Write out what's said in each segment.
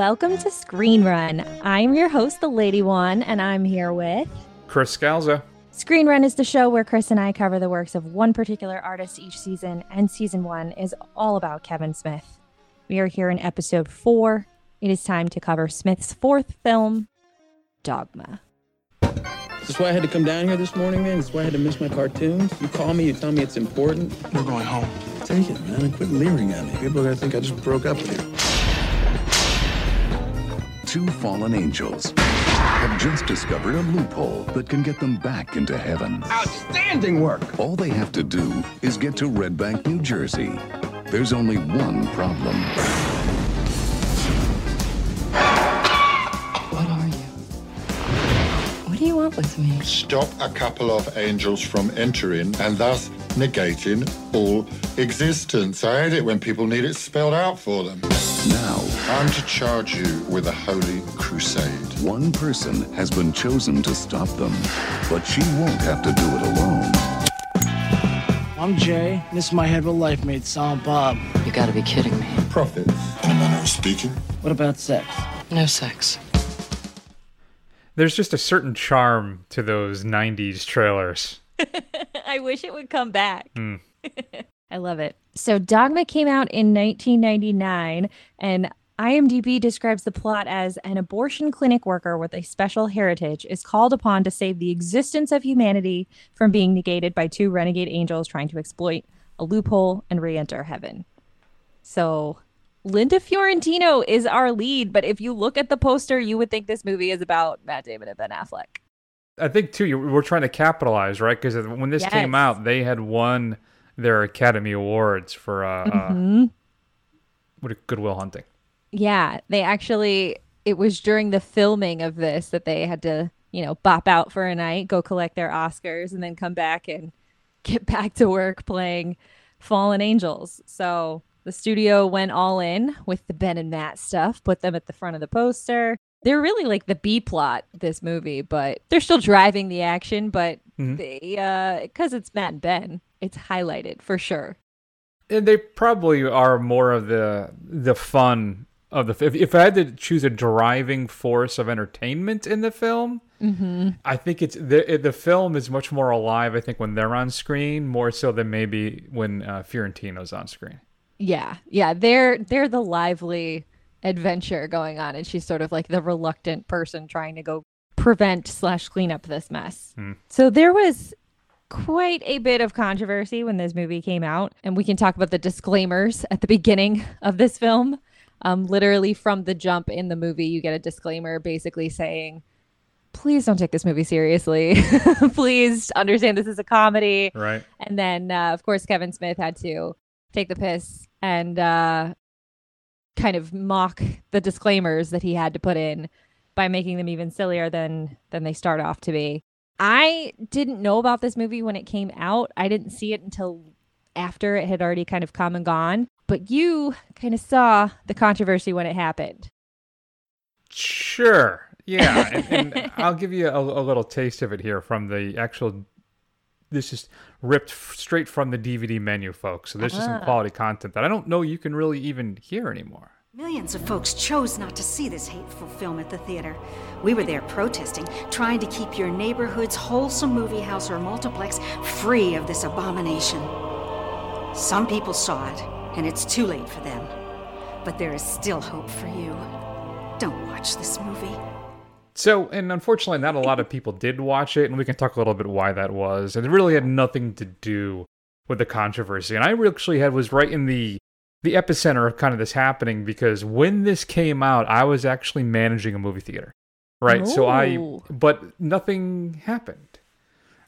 Welcome to Screen Run. I'm your host, the Lady One, and I'm here with Chris Scalza. Screen Run is the show where Chris and I cover the works of one particular artist each season, and season one is all about Kevin Smith. We are here in episode four. It is time to cover Smith's fourth film, Dogma. This is why I had to come down here this morning, man. This is why I had to miss my cartoons. You call me, you tell me it's important. We're going home. Take it, man, and quit leering at me. People are gonna think I just broke up with you. Two fallen angels have just discovered a loophole that can get them back into heaven. Outstanding work! All they have to do is get to Red Bank, New Jersey. There's only one problem. What do you want with me? stop a couple of angels from entering and thus negating all existence. I hate it when people need it spelled out for them. Now, I'm to charge you with a holy crusade. one person has been chosen to stop them, but she won't have to do it alone. I'm Jay. This is my hetero life mate, Silent Bob. You gotta be kidding me. Prophets, in a manner of speaking. What about sex? No sex. There's just a certain charm to those 90s trailers. I wish it would come back. Hmm. I love it. So, Dogma came out in 1999, and IMDb describes the plot as an abortion clinic worker with a special heritage is called upon to save the existence of humanity from being negated by two renegade angels trying to exploit a loophole and re enter heaven. So, Linda Fiorentino is our lead, but if you look at the poster, you would think this movie is about Matt Damon and Ben Affleck. I think, too, we're trying to capitalize, right? Because when this came out, they had won their Academy Awards for uh, uh, Mhm. what a Goodwill Hunting. Yeah, they actually it was during the filming of this that they had to, you know, bop out for a night, go collect their Oscars and then come back and get back to work playing Fallen Angels. So, the studio went all in with the Ben and Matt stuff, put them at the front of the poster. They're really like the B plot this movie, but they're still driving the action, but Mhm. they uh cuz it's Matt and Ben, it's highlighted for sure. And they probably are more of the the fun of the. If, if I had to choose a driving force of entertainment in the film, Mhm. I think it's the the film is much more alive. I think when they're on screen, more so than maybe when uh, Fiorentino's on screen. Yeah, yeah, they're they're the lively adventure going on, and she's sort of like the reluctant person trying to go prevent slash clean up this mess. Hmm. So there was quite a bit of controversy when this movie came out, and we can talk about the disclaimers at the beginning of this film. Um, literally from the jump in the movie, you get a disclaimer basically saying, "Please don't take this movie seriously. Please understand this is a comedy." Right. And then, uh, of course, Kevin Smith had to take the piss and uh, kind of mock the disclaimers that he had to put in by making them even sillier than than they start off to be. I didn't know about this movie when it came out. I didn't see it until after it had already kind of come and gone. But you kind of saw the controversy when it happened. Sure. Yeah, and, and I'll give you a, a little taste of it here from the actual. This is ripped f- straight from the DVD menu, folks. So this is some ah. quality content that I don't know you can really even hear anymore. Millions of folks chose not to see this hateful film at the theater. We were there protesting, trying to keep your neighborhood's wholesome movie house or multiplex free of this abomination. Some people saw it, and it's too late for them. But there is still hope for you. Don't watch this movie. So, and unfortunately, not a lot of people did watch it, and we can talk a little bit why that was. And it really had nothing to do with the controversy. And I actually had was right in the the epicenter of kind of this happening because when this came out, I was actually managing a movie theater, right? So I, Oh. but nothing happened,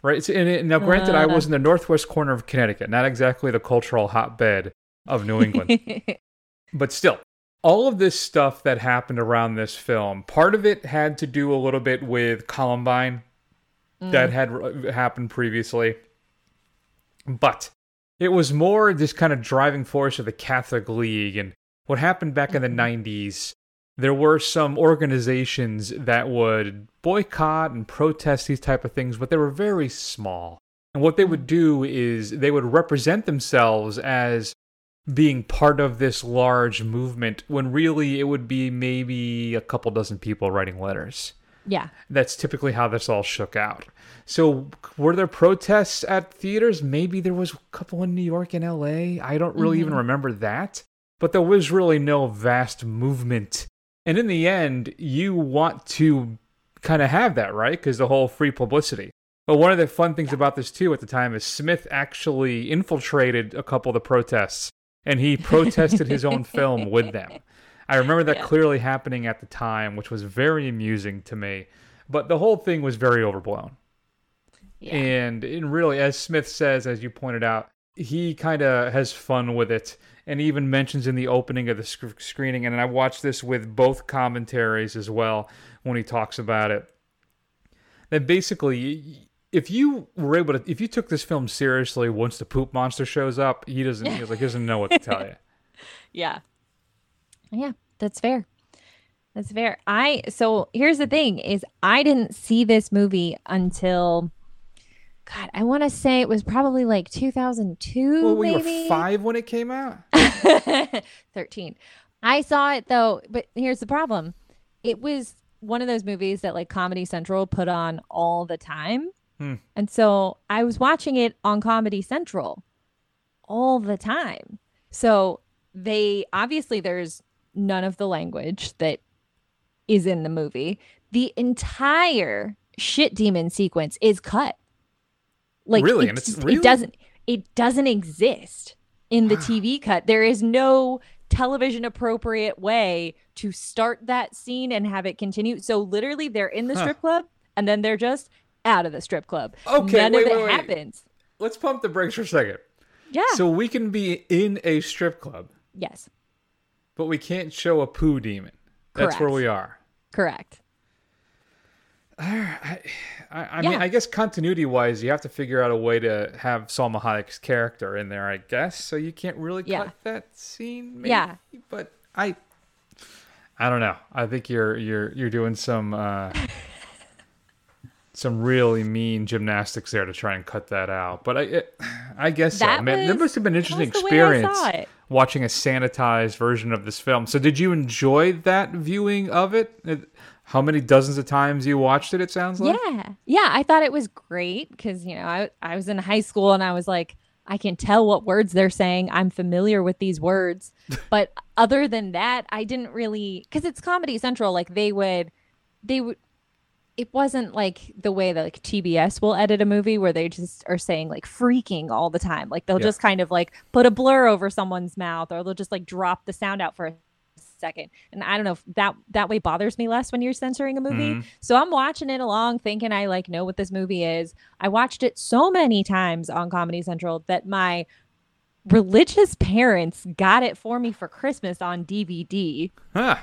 right? So, and it, now, granted, I was in the northwest corner of Connecticut, not exactly the cultural hotbed of New England but still all of this stuff that happened around this film part of it had to do a little bit with columbine that mm. had happened previously. But it was more this kind of driving force of the catholic league and what happened back in the mm-hmm. 90s there were some organizations that would boycott and protest these type of things but they were very small. And what they would mm. do is they would represent themselves as being part of this large movement when really it would be maybe a couple dozen people writing letters. Yeah. That's typically how this all shook out. So, were there protests at theaters? Maybe there was a couple in New York and LA. I don't really mm-hmm. even remember that. But there was really no vast movement. And in the end, you want to kind of have that, right? Because the whole free publicity. But one of the fun things yeah. about this, too, at the time is Smith actually infiltrated a couple of the protests and he protested his own film with them. I remember that yeah. clearly happening at the time, which was very amusing to me. But the whole thing was very overblown. Yeah. And, and really, as Smith says, as you pointed out, he kind of has fun with it and even mentions in the opening of the sc- screening. And I watched this with both commentaries as well when he talks about it. That basically, if you were able to, if you took this film seriously, once the poop monster shows up, he doesn't, he's like, he doesn't know what to tell you. yeah. Yeah, that's fair. That's fair. I so here's the thing is I didn't see this movie until God, I want to say it was probably like 2002 well, we maybe. were 5 when it came out. 13. I saw it though, but here's the problem. It was one of those movies that like Comedy Central put on all the time. Hmm. And so I was watching it on Comedy Central all the time. So they obviously there's none of the language that is in the movie. The entire shit demon sequence is cut. Like really, and it's really? it doesn't it doesn't exist in the TV cut. There is no television appropriate way to start that scene and have it continue. So literally, they're in the huh. strip club and then they're just out of the strip club. Okay, none wait, of it wait, wait. happens. Let's pump the brakes for a second. Yeah. So we can be in a strip club. Yes. But we can't show a poo demon. That's Correct. where we are. Correct. I, I, I yeah. mean, I guess continuity wise, you have to figure out a way to have Salma Hayek's character in there, I guess. So you can't really yeah. cut that scene. Maybe, yeah. But I, I don't know. I think you're you're you're doing some uh, some really mean gymnastics there to try and cut that out. But I, it, I guess that so. Man, was, must have been an interesting experience watching a sanitized version of this film. So, did you enjoy that viewing of it? How many dozens of times you watched it? It sounds like. Yeah, yeah. I thought it was great because you know I I was in high school and I was like. I can tell what words they're saying. I'm familiar with these words. But other than that, I didn't really cuz it's Comedy Central like they would they would it wasn't like the way that like TBS will edit a movie where they just are saying like freaking all the time. Like they'll yeah. just kind of like put a blur over someone's mouth or they'll just like drop the sound out for a second. And I don't know if that that way bothers me less when you're censoring a movie. Mm-hmm. So I'm watching it along thinking I like know what this movie is. I watched it so many times on Comedy Central that my religious parents got it for me for Christmas on DVD. Huh.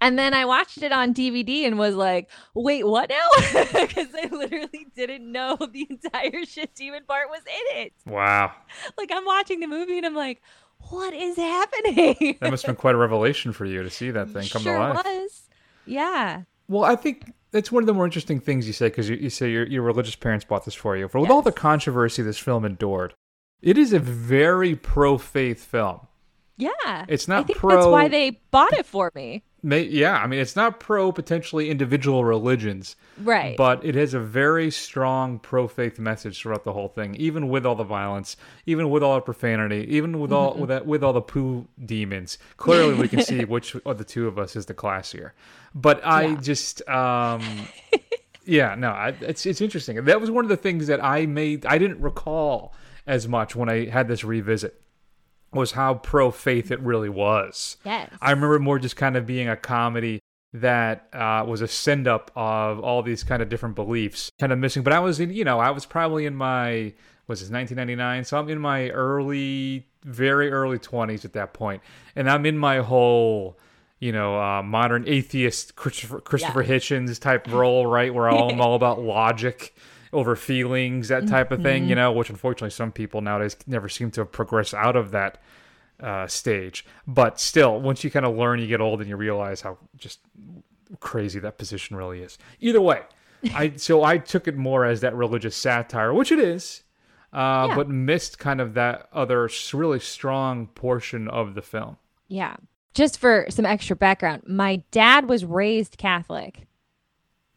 And then I watched it on DVD and was like, wait, what now? Because I literally didn't know the entire shit demon part was in it. Wow. Like I'm watching the movie and I'm like, what is happening? that must have been quite a revelation for you to see that thing come sure to life. was. Yeah. Well, I think that's one of the more interesting things you say because you, you, say your, your religious parents bought this for you. For with all the controversy this film endured, it is a very pro faith film. Yeah. It's not I think pro. That's why they bought it for me. May, yeah, I mean, it's not pro potentially individual religions, right? But it has a very strong pro faith message throughout the whole thing, even with all the violence, even with all the profanity, even with all mm-hmm. with that, with all the poo demons. Clearly, we can see which of the two of us is the classier. But I yeah. just, um, yeah, no, I, it's it's interesting. That was one of the things that I made. I didn't recall as much when I had this revisit was how pro faith it really was. Yes. I remember more just kind of being a comedy that uh, was a send up of all these kind of different beliefs, kind of missing. But I was in, you know, I was probably in my, was this 1999? So I'm in my early, very early 20s at that point. And I'm in my whole, you know, uh, modern atheist Christopher, Christopher yeah. Hitchens type role, right? Where I'm all about logic over feelings, that type of thing, mm-hmm. you know, which unfortunately some people nowadays never seem to progress out of that uh, stage. But still, once you kind of learn, you get old and you realize how just crazy that position really is. Either way, I so I took it more as that religious satire, which it is. uh, Yeah. but missed kind of that other s- really strong portion of the film. Yeah. Just for some extra background, my dad was raised Catholic.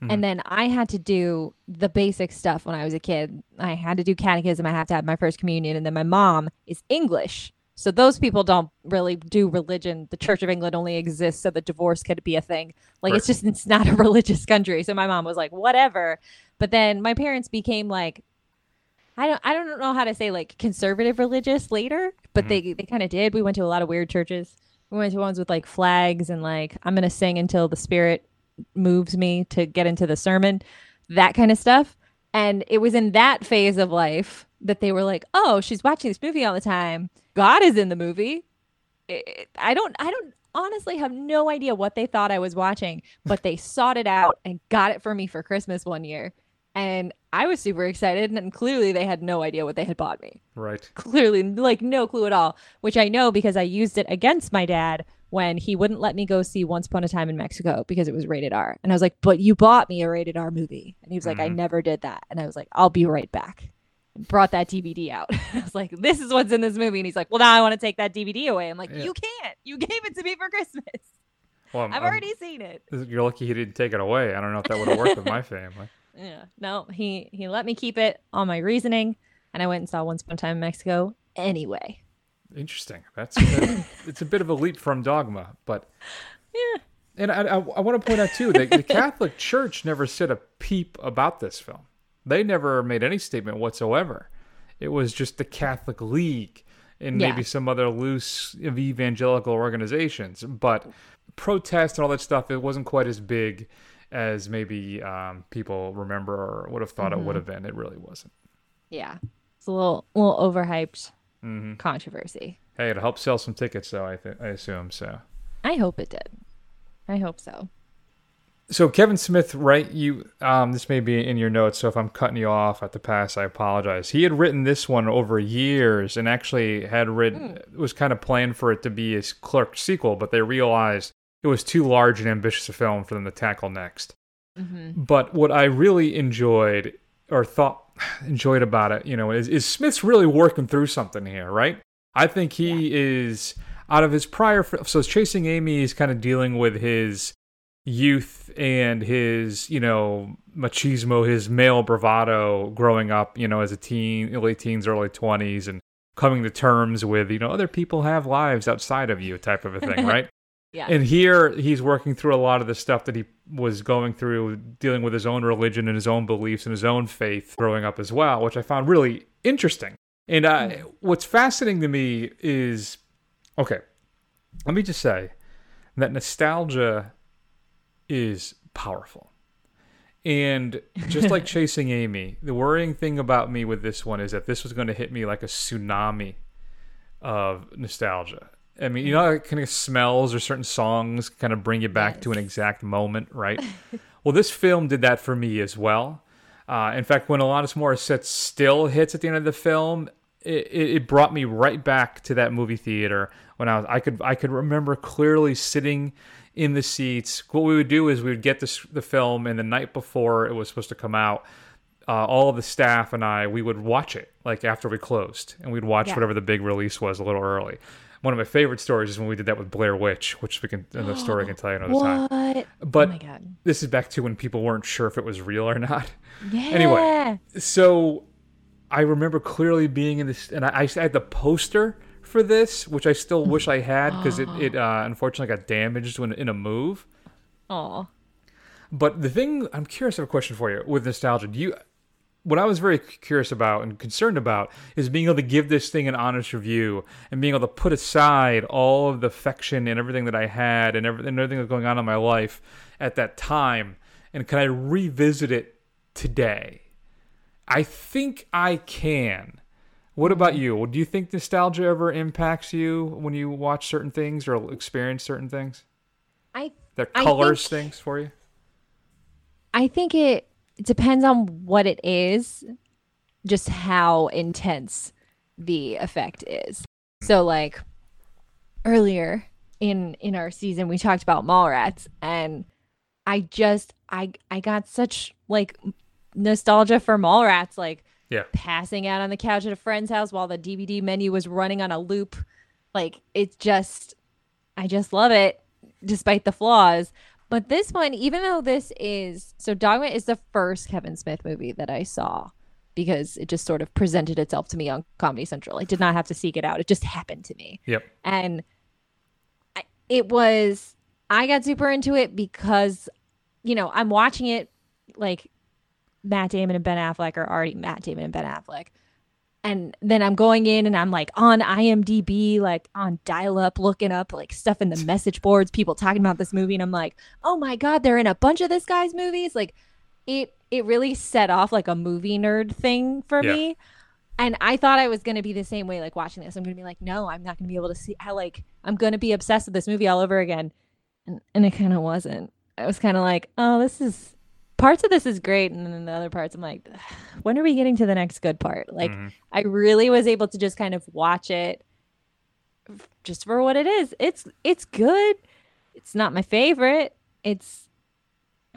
And mm-hmm. then I had to do the basic stuff when I was a kid. I had to do catechism. I had to have my first communion. And then my mom is English. So those people don't really do religion. The Church of England only exists so that divorce could be a thing. Like it's just it's not a religious country. So my mom was like, whatever. But then my parents became like I don't I don't know how to say like conservative religious later, but they mm-hmm. they kind of did. We went to a lot of weird churches. We went to ones with like flags and like I'm gonna sing until the spirit moves me to get into the sermon, that kind of stuff. And it was in that phase of life that they were like, "Oh, she's watching this movie all the time. God is in the movie." I- I don't I don't honestly have no idea what they thought I was watching, but they sought it out and got it for me for Christmas one year. And I was super excited and clearly they had no idea what they had bought me Right. clearly like no clue at all which i know because i used it against my dad when he wouldn't let me go see once upon a time in mexico because it was rated r. And i was like but you bought me a rated r movie. And he was like i mm-hmm. never did that. And i was like i'll be right back. And brought that dvd out. I was like this is what's in this movie. And he's like well now i want to take that dvd away. I'm like Yeah. you can't. You gave it to me for christmas. Well, I'm- i've I'm- already seen it. You're lucky he didn't take it away. I don't know if that would have worked with my family. yeah. No he he let me keep it on my reasoning and i went and saw once upon a time in mexico anyway Interesting. That's uh, it's a bit of a leap from dogma, but Yeah. And I, I, I want to point out too that the Catholic Church never said a peep about this film. They never made any statement whatsoever. It was just the Catholic League and Yeah. maybe some other loose evangelical organizations, but protest and all that stuff. It wasn't quite as big as maybe um, people remember or would have thought it would have been. It really wasn't. Yeah. It's a little little overhyped Mm-hmm. controversy. Hey, it helped sell some tickets, though. I th- I assume so. I hope it did. I hope so. So Kevin Smith, right? You, um, this may be in your notes. So if I'm cutting you off at the pass, I apologize. He had written this one over years, and actually had written was kind of planned for it to be his Clerk sequel, but they realized it was too large and ambitious a film for them to tackle next. But what I really enjoyed or thought enjoyed about it, you know, is, is Smith's really working through something here, right? I think he is out of his prior. So Chasing Amy is kind of dealing with his youth and his, you know, machismo, his male bravado growing up, you know, as a teen, late teens, early 20s, and coming to terms with, you know, other people have lives outside of you type of a thing, right? Yeah. And here he's working through a lot of the stuff that he was going through, dealing with his own religion and his own beliefs and his own faith growing up as well, which I found really interesting. And uh, what's fascinating to me is okay, let me just say that nostalgia is powerful. And just like chasing Amy, the worrying thing about me with this one is that this was going to hit me like a tsunami of nostalgia. I mean, you know, how kind of smells or certain songs kind of bring you back to an exact moment, right? well, this film did that for me as well. Uh, in fact, when Alanis Morissette still hits at the end of the film, it, it, it brought me right back to that movie theater when I was. I could I could remember clearly sitting in the seats. What we would do is we would get this the film, and the night before it was supposed to come out, uh, all of the staff and I we would watch it like after we closed, and we'd watch Yeah. whatever the big release was a little early. One of my favorite stories is when we did that with Blair Witch, which we can the story I can tell you another time. What? But oh my god. this is back to when people weren't sure if it was real or not. Yeah. Anyway, so I remember clearly being in this, and I, I had the poster for this, which I still wish I had because it, it uh, unfortunately got damaged when in a move. Oh. But the thing I'm curious, I have a question for you with nostalgia. Do you, what I was very curious about and concerned about is being able to give this thing an honest review and being able to put aside all of the affection and everything that I had and everything, and everything that's going on in my life at that time, and can I revisit it today? I think I can. What about you? Do you think nostalgia ever impacts you when you watch certain things or experience certain things? I That I colors think- things for you? I think it it depends on what it is, just how intense the effect is. So like earlier in in our season we talked about Mallrats and I just I I got such like nostalgia for Mallrats like Yeah. passing out on the couch at a friend's house while the DVD menu was running on a loop. Like it's just I just love it despite the flaws. But this one, even though this is so Dogma is the first Kevin Smith movie that I saw because it just sort of presented itself to me on Comedy Central. I did not have to seek it out. It just happened to me. Yep. And I, it was I got super into it because you know, I'm watching it like Matt Damon and Ben Affleck are already Matt Damon and Ben Affleck. And then I'm going in and I'm like on IMDb, like on dial up, looking up like stuff in the message boards, people talking about this movie. And I'm like, oh my God, they're in a bunch of this guy's movies. Like it, it really set off like a movie nerd thing for Yeah. me. And I thought I was going to be the same way, like watching this. I'm going to be like, no, I'm not going to be able to see how, like, I'm going to be obsessed with this movie all over again. And, and it kind of wasn't. I was kind of like, oh, this is parts of this is great. And then the other parts, I'm like, when are we getting to the next good part? Like, mm-hmm. I really was able to just kind of watch it just for what it is. It's, it's good. It's not my favorite. It's,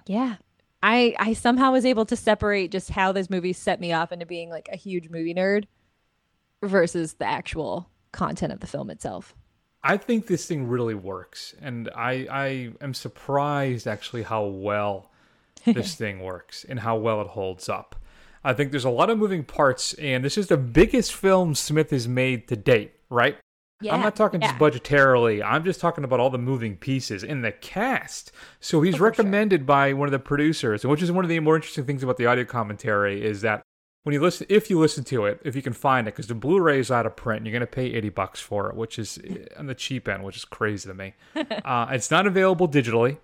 yeah. I, I somehow was able to separate just how this movie set me off into being like a huge movie nerd versus the actual content of the film itself. I think this thing really works, and I I am surprised actually how well this thing works and how well it holds up. I think there's a lot of moving parts, and this is the biggest film Smith has made to date, right? Yeah, I'm not talking yeah. just budgetarily. I'm just talking about all the moving pieces in the cast. So he's Oh, for sure. recommended by one of the producers, which is one of the more interesting things about the audio commentary is that when you listen, if you listen to it, if you can find it, because the Blu-ray is out of print, and you're going to pay 80 bucks for it, which is on the cheap end, which is crazy to me. uh, it's not available digitally.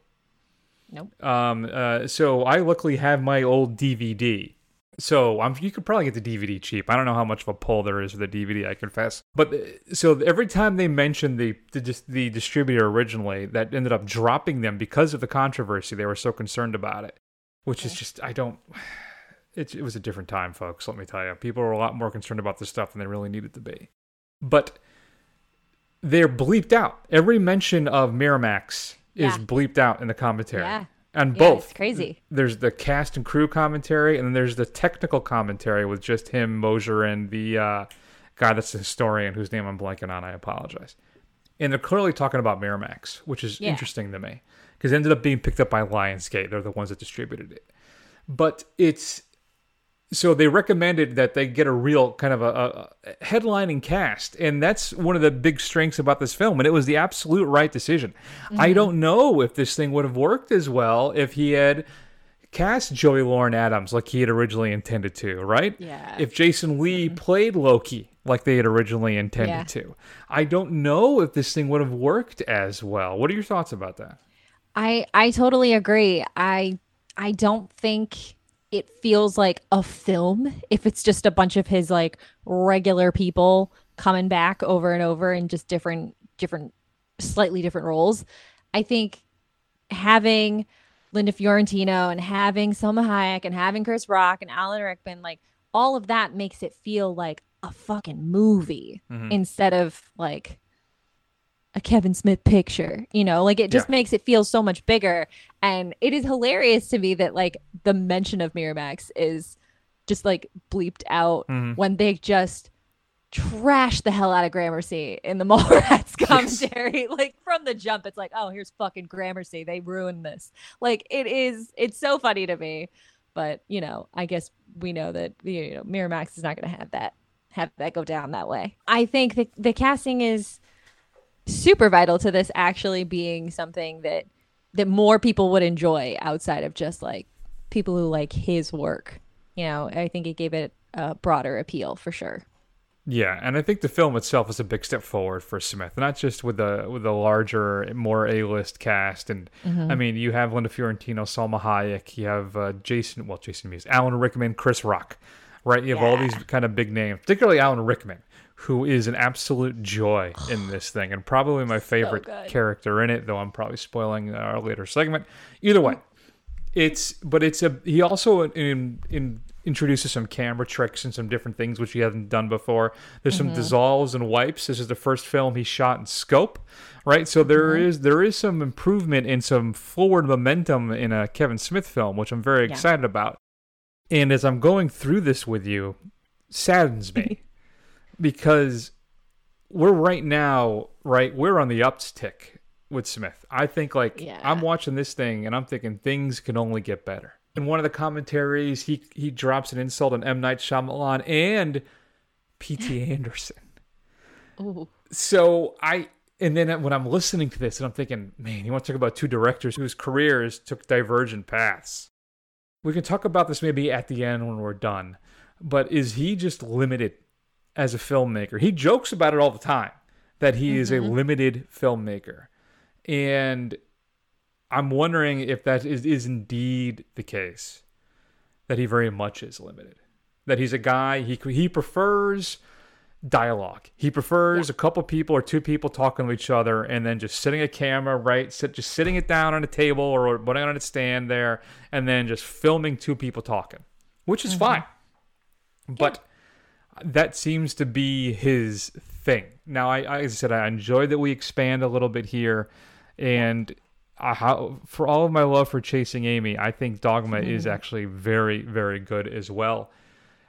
Nope. Um, uh, so I luckily have my old DVD. So I'm, you could probably get the DVD cheap. I don't know how much of a pull there is for the DVD. I confess. But uh, so every time they mentioned the the, the distributor originally, that ended up dropping them because of the controversy. They were so concerned about it, which is just I don't. It, it was a different time, folks. Let me tell you, people were a lot more concerned about this stuff than they really needed to be. But they're bleeped out. Every mention of Miramax is Yeah. bleeped out in the commentary. Yeah. And Yeah, both. it's crazy. There's the cast and crew commentary, and then there's the technical commentary with just him, Mosier, and the uh, guy that's a historian whose name I'm blanking on. I apologize. And they're clearly talking about Miramax, which is Yeah. interesting to me because it ended up being picked up by Lionsgate. They're the ones that distributed it. But it's so they recommended that they get a real kind of a, a headlining cast and that's one of the big strengths about this film and it was the absolute right decision. I mm-hmm. don't know if this thing would have worked as well if he had cast joey lauren adams like he had originally intended to right? Yeah. if jason lee mm-hmm. played loki like they had originally intended Yeah. to. I don't know if this thing would have worked as well. What are your thoughts about that? I I totally agree. I I don't think it feels like a film if it's just a bunch of his like regular people coming back over and over in just different different slightly different roles. I think having Linda Fiorentino and having Salma Hayek and having Chris Rock and Alan Rickman like all of that makes it feel like a fucking movie mm-hmm. instead of like a Kevin Smith picture, you know, like it just Yeah. makes it feel so much bigger. And it is hilarious to me that like the mention of Miramax is just like bleeped out Mm-hmm. when they just trash the hell out of Gramercy in the Mallrats commentary. Like from the jump, it's like, oh, here's fucking Gramercy. They ruined this. Like it is, it's so funny to me. But you know, I guess we know that you know Miramax is not going to have that have that go down that way. I think the the casting is super vital to this actually being something that that more people would enjoy outside of just like people who like his work. You know, I think it gave it a broader appeal for sure. Yeah, and I think the film itself is a big step forward for Smith, not just with the with the larger, more A-list cast. And I mean, you have Linda Fiorentino, Salma Hayek, you have uh, Jason, well, Jason Mewes, Alan Rickman, Chris Rock, right? You have all these kind of big names, particularly Alan Rickman, who is an absolute joy in this thing, and probably my favorite good. character in it. Though I'm probably spoiling uh, our later segment. Either way, it's but it's a he also in, in introduces some camera tricks and some different things which he hasn't done before. There's some mm-hmm. dissolves and wipes. This is the first film he shot in scope right? So there mm-hmm. is there is some improvement in some forward momentum in a kevin smith film which i'm very excited about. And as i'm going through this with you saddens me because we're right now, right? We're on the uptick with Smith. I think like Yeah. I'm watching this thing and I'm thinking things can only get better. In one of the commentaries, he he drops an insult on M Night Shyamalan and P.T. Anderson. Ooh. So I and then when I'm listening to this and I'm thinking, man, you want to talk about two directors whose careers took divergent paths. We can talk about this maybe at the end when we're done. But is he just limited as a filmmaker? He jokes about it all the time that he is a mm-hmm. limited filmmaker. And I'm wondering if that is, is indeed the case. That he very much is limited. That he's a guy he he prefers dialogue. He prefers a couple people or two people talking to each other and then just sitting a camera, right? Sit, just sitting it down on a table or putting it on a stand there and then just filming two people talking, which is mm-hmm. fine. But that seems to be his thing. Now, I, I as I said, I enjoy that we expand a little bit here. And I, how, for all of my love for Chasing Amy, I think Dogma is actually very, very good as well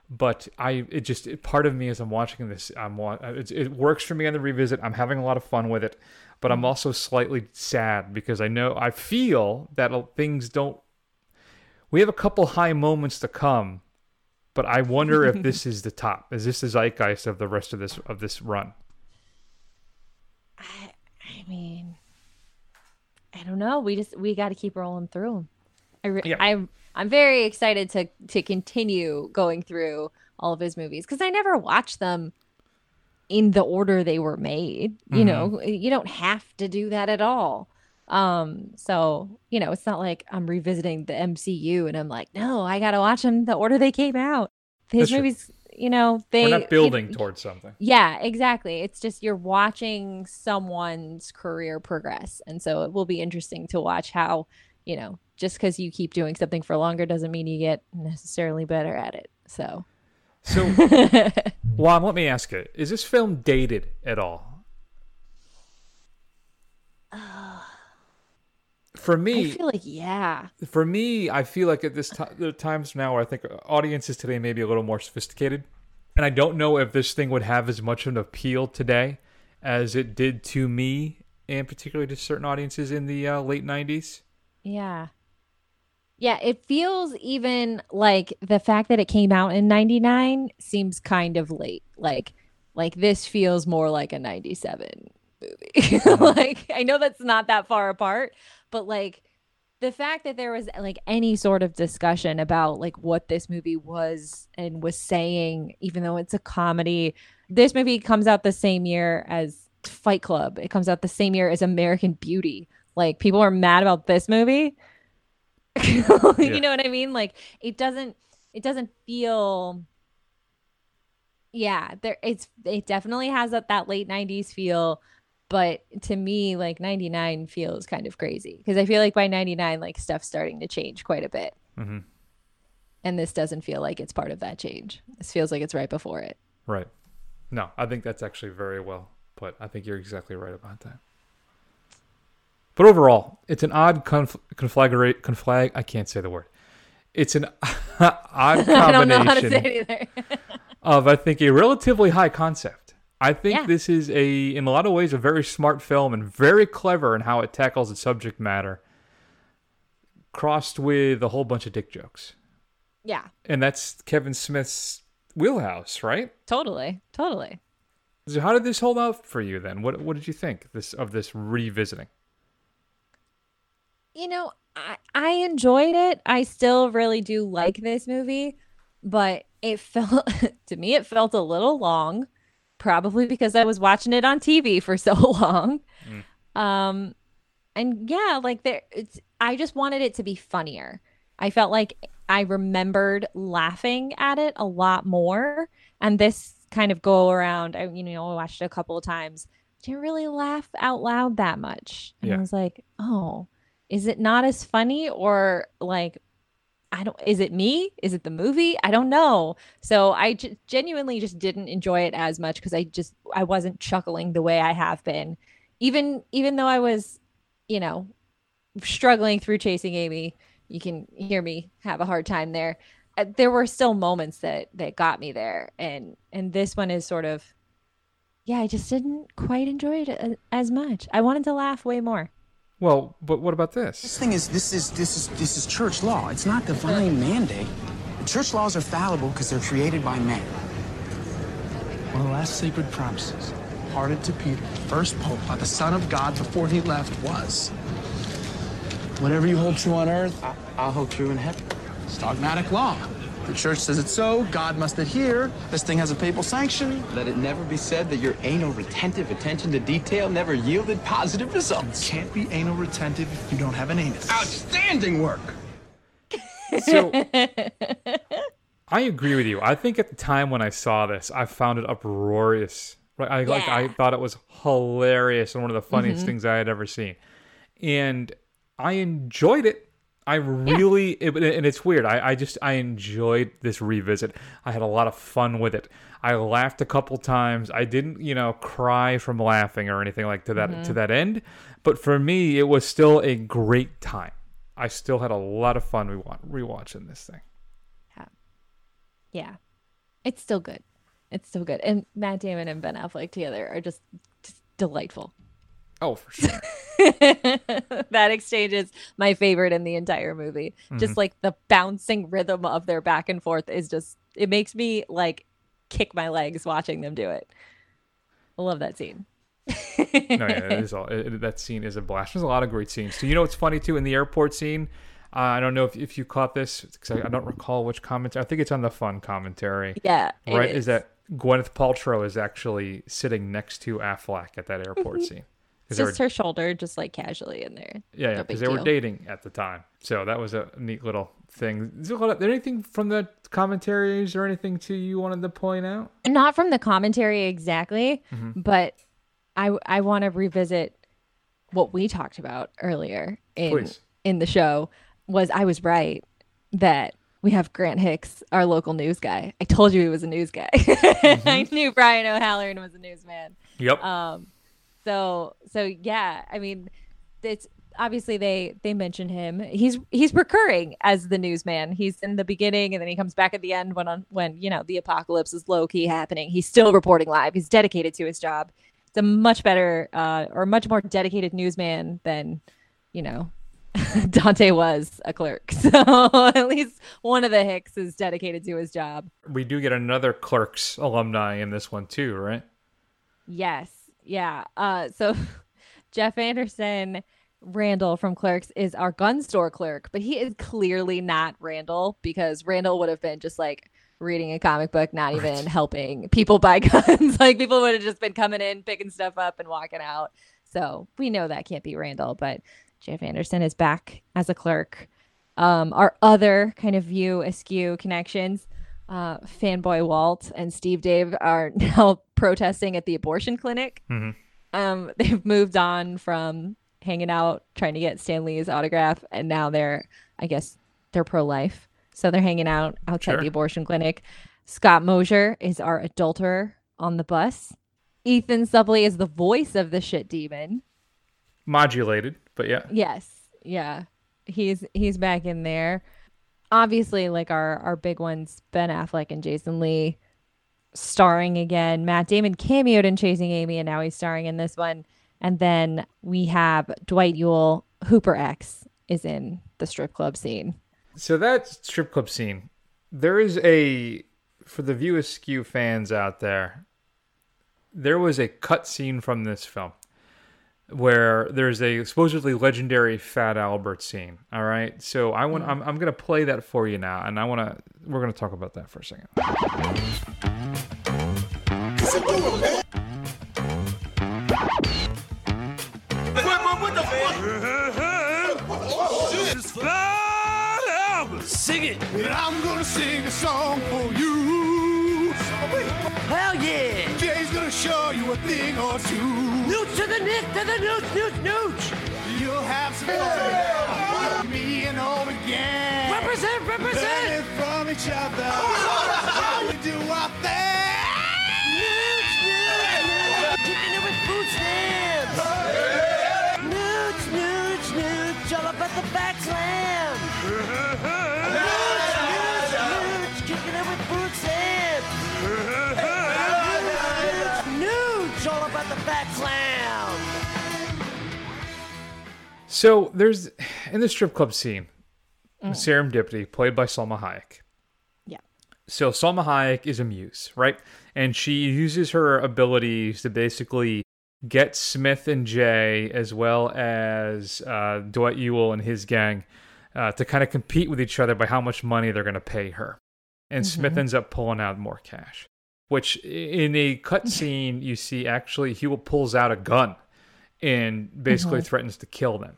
but I it just it, part of me as I'm watching this I'm it, it works for me on the revisit I'm having a lot of fun with it but I'm also slightly sad because I know I feel that uh, things don't we have a couple high moments to come but I wonder if this is the top is this the zeitgeist of the rest of this of this run I, I mean, I don't know. We just we got to keep rolling through 'em. I re- Yeah. I'm I'm very excited to to continue going through all of his movies because I never watched them in the order they were made. You mm-hmm. know, you don't have to do that at all. Um, so you know, it's not like I'm revisiting the MCU and I'm like, no, I gotta watch them the order they came out. His That's true. movies, you know, they we're not building know, towards something yeah, exactly. It's just you're watching someone's career progress. And so it will be interesting to watch how, you know, just because you keep doing something for longer doesn't mean you get necessarily better at it. So, so Juan let me ask you is this film dated at all for me, I feel like, yeah. for me, I feel like at this time, the times now, where I think audiences today may be a little more sophisticated, and I don't know if this thing would have as much of an appeal today as it did to me, and particularly to certain audiences in the uh, late '90s. Yeah. Yeah, it feels even like the fact that it came out in 99 seems kind of late. Like like this feels more like a 97 movie. Uh-huh. like I know that's not that far apart, but like the fact that there was like any sort of discussion about like what this movie was and was saying even though it's a comedy. This movie comes out the same year as Fight Club. It comes out the same year as American Beauty. Like people are mad about this movie. you Yeah. know what I mean? Like it doesn't it doesn't feel yeah, there it's it definitely has that, that late 90s feel, but to me like 99 feels kind of crazy because I feel like by 99 like stuff's starting to change quite a bit. Mhm. And this doesn't feel like it's part of that change. This feels like it's right before it. Right? No, I think that's actually very well put. I think you're exactly right about that. But overall, it's an odd conf- conflagrate conflag. I can't say the word. It's an odd combination I don't know how to say it either. of I think a relatively high concept. I think Yeah. this is a in a lot of ways a very smart film and very clever in how it tackles the subject matter crossed with a whole bunch of dick jokes. yeah, And that's Kevin Smith's wheelhouse, right? totally. Totally. So how did this hold up for you then? What what did you think this of this revisiting? you know, I, I enjoyed it. I still really do like this movie, but it felt to me it felt a little long, probably because I was watching it on TV for so long. Um and yeah, like there it's I just wanted it to be funnier. I felt like I remembered laughing at it a lot more and this kind of go around I you know I watched it a couple of times didn't really laugh out loud that much. And Yeah. I was like, "Oh, is it not as funny or like I don't is it me? Is it the movie? I don't know. So I g- genuinely just didn't enjoy it as much because I just I wasn't chuckling the way I have been. Even even though I was, you know, struggling through chasing Amy, you can hear me have a hard time there. uh, there were still moments that that got me there and and this one is sort of yeah i just didn't quite enjoy it uh, as much i wanted to laugh way more Well, but what about this? This thing is this is this is this is church law. It's not divine mandate. Church laws are fallible because they're created by men. One of the last sacred promises, imparted to Peter, first pope by the Son of God before he left, was whatever you hold true on earth, I, I'll hold true in heaven. it's dogmatic law. The church says it's so, God must adhere. This thing has a papal sanction. Let it never be said that your anal retentive attention to detail never yielded positive results. Can't be anal retentive if you don't have an anus. Outstanding work. So I agree with you. I think at the time when I saw this, I found it uproarious. Right? I like I thought it was hilarious and one of the funniest Mm-hmm. things I had ever seen. And I enjoyed it. I really it, and it's weird. I, I just I enjoyed this revisit. I had a lot of fun with it. I laughed a couple times. I didn't, you know, cry from laughing or anything like to that Mm-hmm. to that end. But for me, it was still a great time. I still had a lot of fun rewa- rewatching this thing. yeah it's still good it's still good and matt damon and ben affleck together are just, just delightful Oh, for sure. that exchange is my favorite in the entire movie. Mm-hmm. Just like the bouncing rhythm of their back and forth is just it makes me like kick my legs watching them do it. I love that scene. no, yeah, it is all. It, that scene is a blast. There's a lot of great scenes too. You know what's funny too in the airport scene? Uh, I don't know if, if you caught this because I, I don't recall which commentary. I think it's on the fun commentary. Yeah. right. Is. that Gwyneth Paltrow is actually sitting next to Affleck at that airport scene? Just were- her shoulder just like casually in there. yeah, yeah, No because big they were dating at the time. So that was a neat little thing. Is there a lot of- anything from the commentaries or anything to you wanted to point out? Not from the commentary exactly, Mm-hmm. but I I want to revisit what we talked about earlier in Please. in the show was I was right that we have Grant Hicks, our local news guy. I told you he was a news guy. Mm-hmm. I knew Brian O'Halloran was a newsman. Yep. Um, so so yeah, I mean, it's obviously they they mention him. He's he's recurring as the newsman. He's in the beginning and then he comes back at the end when on when you know the apocalypse is low key happening. He's still reporting live. He's dedicated to his job. It's a much better uh, or much more dedicated newsman than you know Dante was a clerk. So at least one of the Hicks is dedicated to his job. we do get another Clerks alumni in this one too, right? Yes. Yeah. Uh so Jeff Anderson Randall from Clerks is our gun store clerk, but he is clearly not Randall because Randall would have been just like reading a comic book, not even helping people buy guns. like people would have just been coming in, picking stuff up and walking out. So we know that can't be Randall, but Jeff Anderson is back as a clerk. Um, our other kind of view askew connections, uh, fanboy Walt and Steve Dave are now protesting at the abortion clinic. Um, they've moved on from hanging out trying to get Stan Lee's autograph, and now they're, I guess, they're pro life. So they're hanging out outside Sure. the abortion clinic. Scott Mosier is our adulterer on the bus. Ethan Suplee is the voice of the shit demon. Modulated, but yeah. Yes. Yeah. He's he's back in there. Obviously, like our our big ones, Ben Affleck and Jason Lee starring again. Matt Damon cameoed in Chasing Amy and now he's starring in this one. And then we have Dwight Ewell, Hooper X is in the strip club scene. So that strip club scene, there is a for the View Askew fans out there. There was a cut scene from this film where there's a supposedly legendary Fat Albert scene. All right, so I want hmm. I'm I'm gonna play that for you now, and I want to we're gonna talk about that for a second. Sing it! I'm gonna sing a song for you. Hell yeah! Show you a thing or two. Nooch to the nick to the nooch, nooch, nooch! You'll have some fun with me and all the gang. Represent, represent! Learning from each other. How we do our thing. Nooch, nooch, nooch! Kicking it with food stamps! Nooch, nooch, nooch! All about the back slam! Uh-huh. So there's in the strip club scene, mm. Serendipity, played by Salma Hayek. Yeah. So Salma Hayek is a muse, right? And she uses her abilities to basically get Smith and Jay, as well as uh, Dwight Ewell and his gang, uh, to kind of compete with each other by how much money they're going to pay her. And mm-hmm. Smith ends up pulling out more cash, which in a cut scene, you see actually Ewell pulls out a gun and basically mm-hmm. threatens to kill them.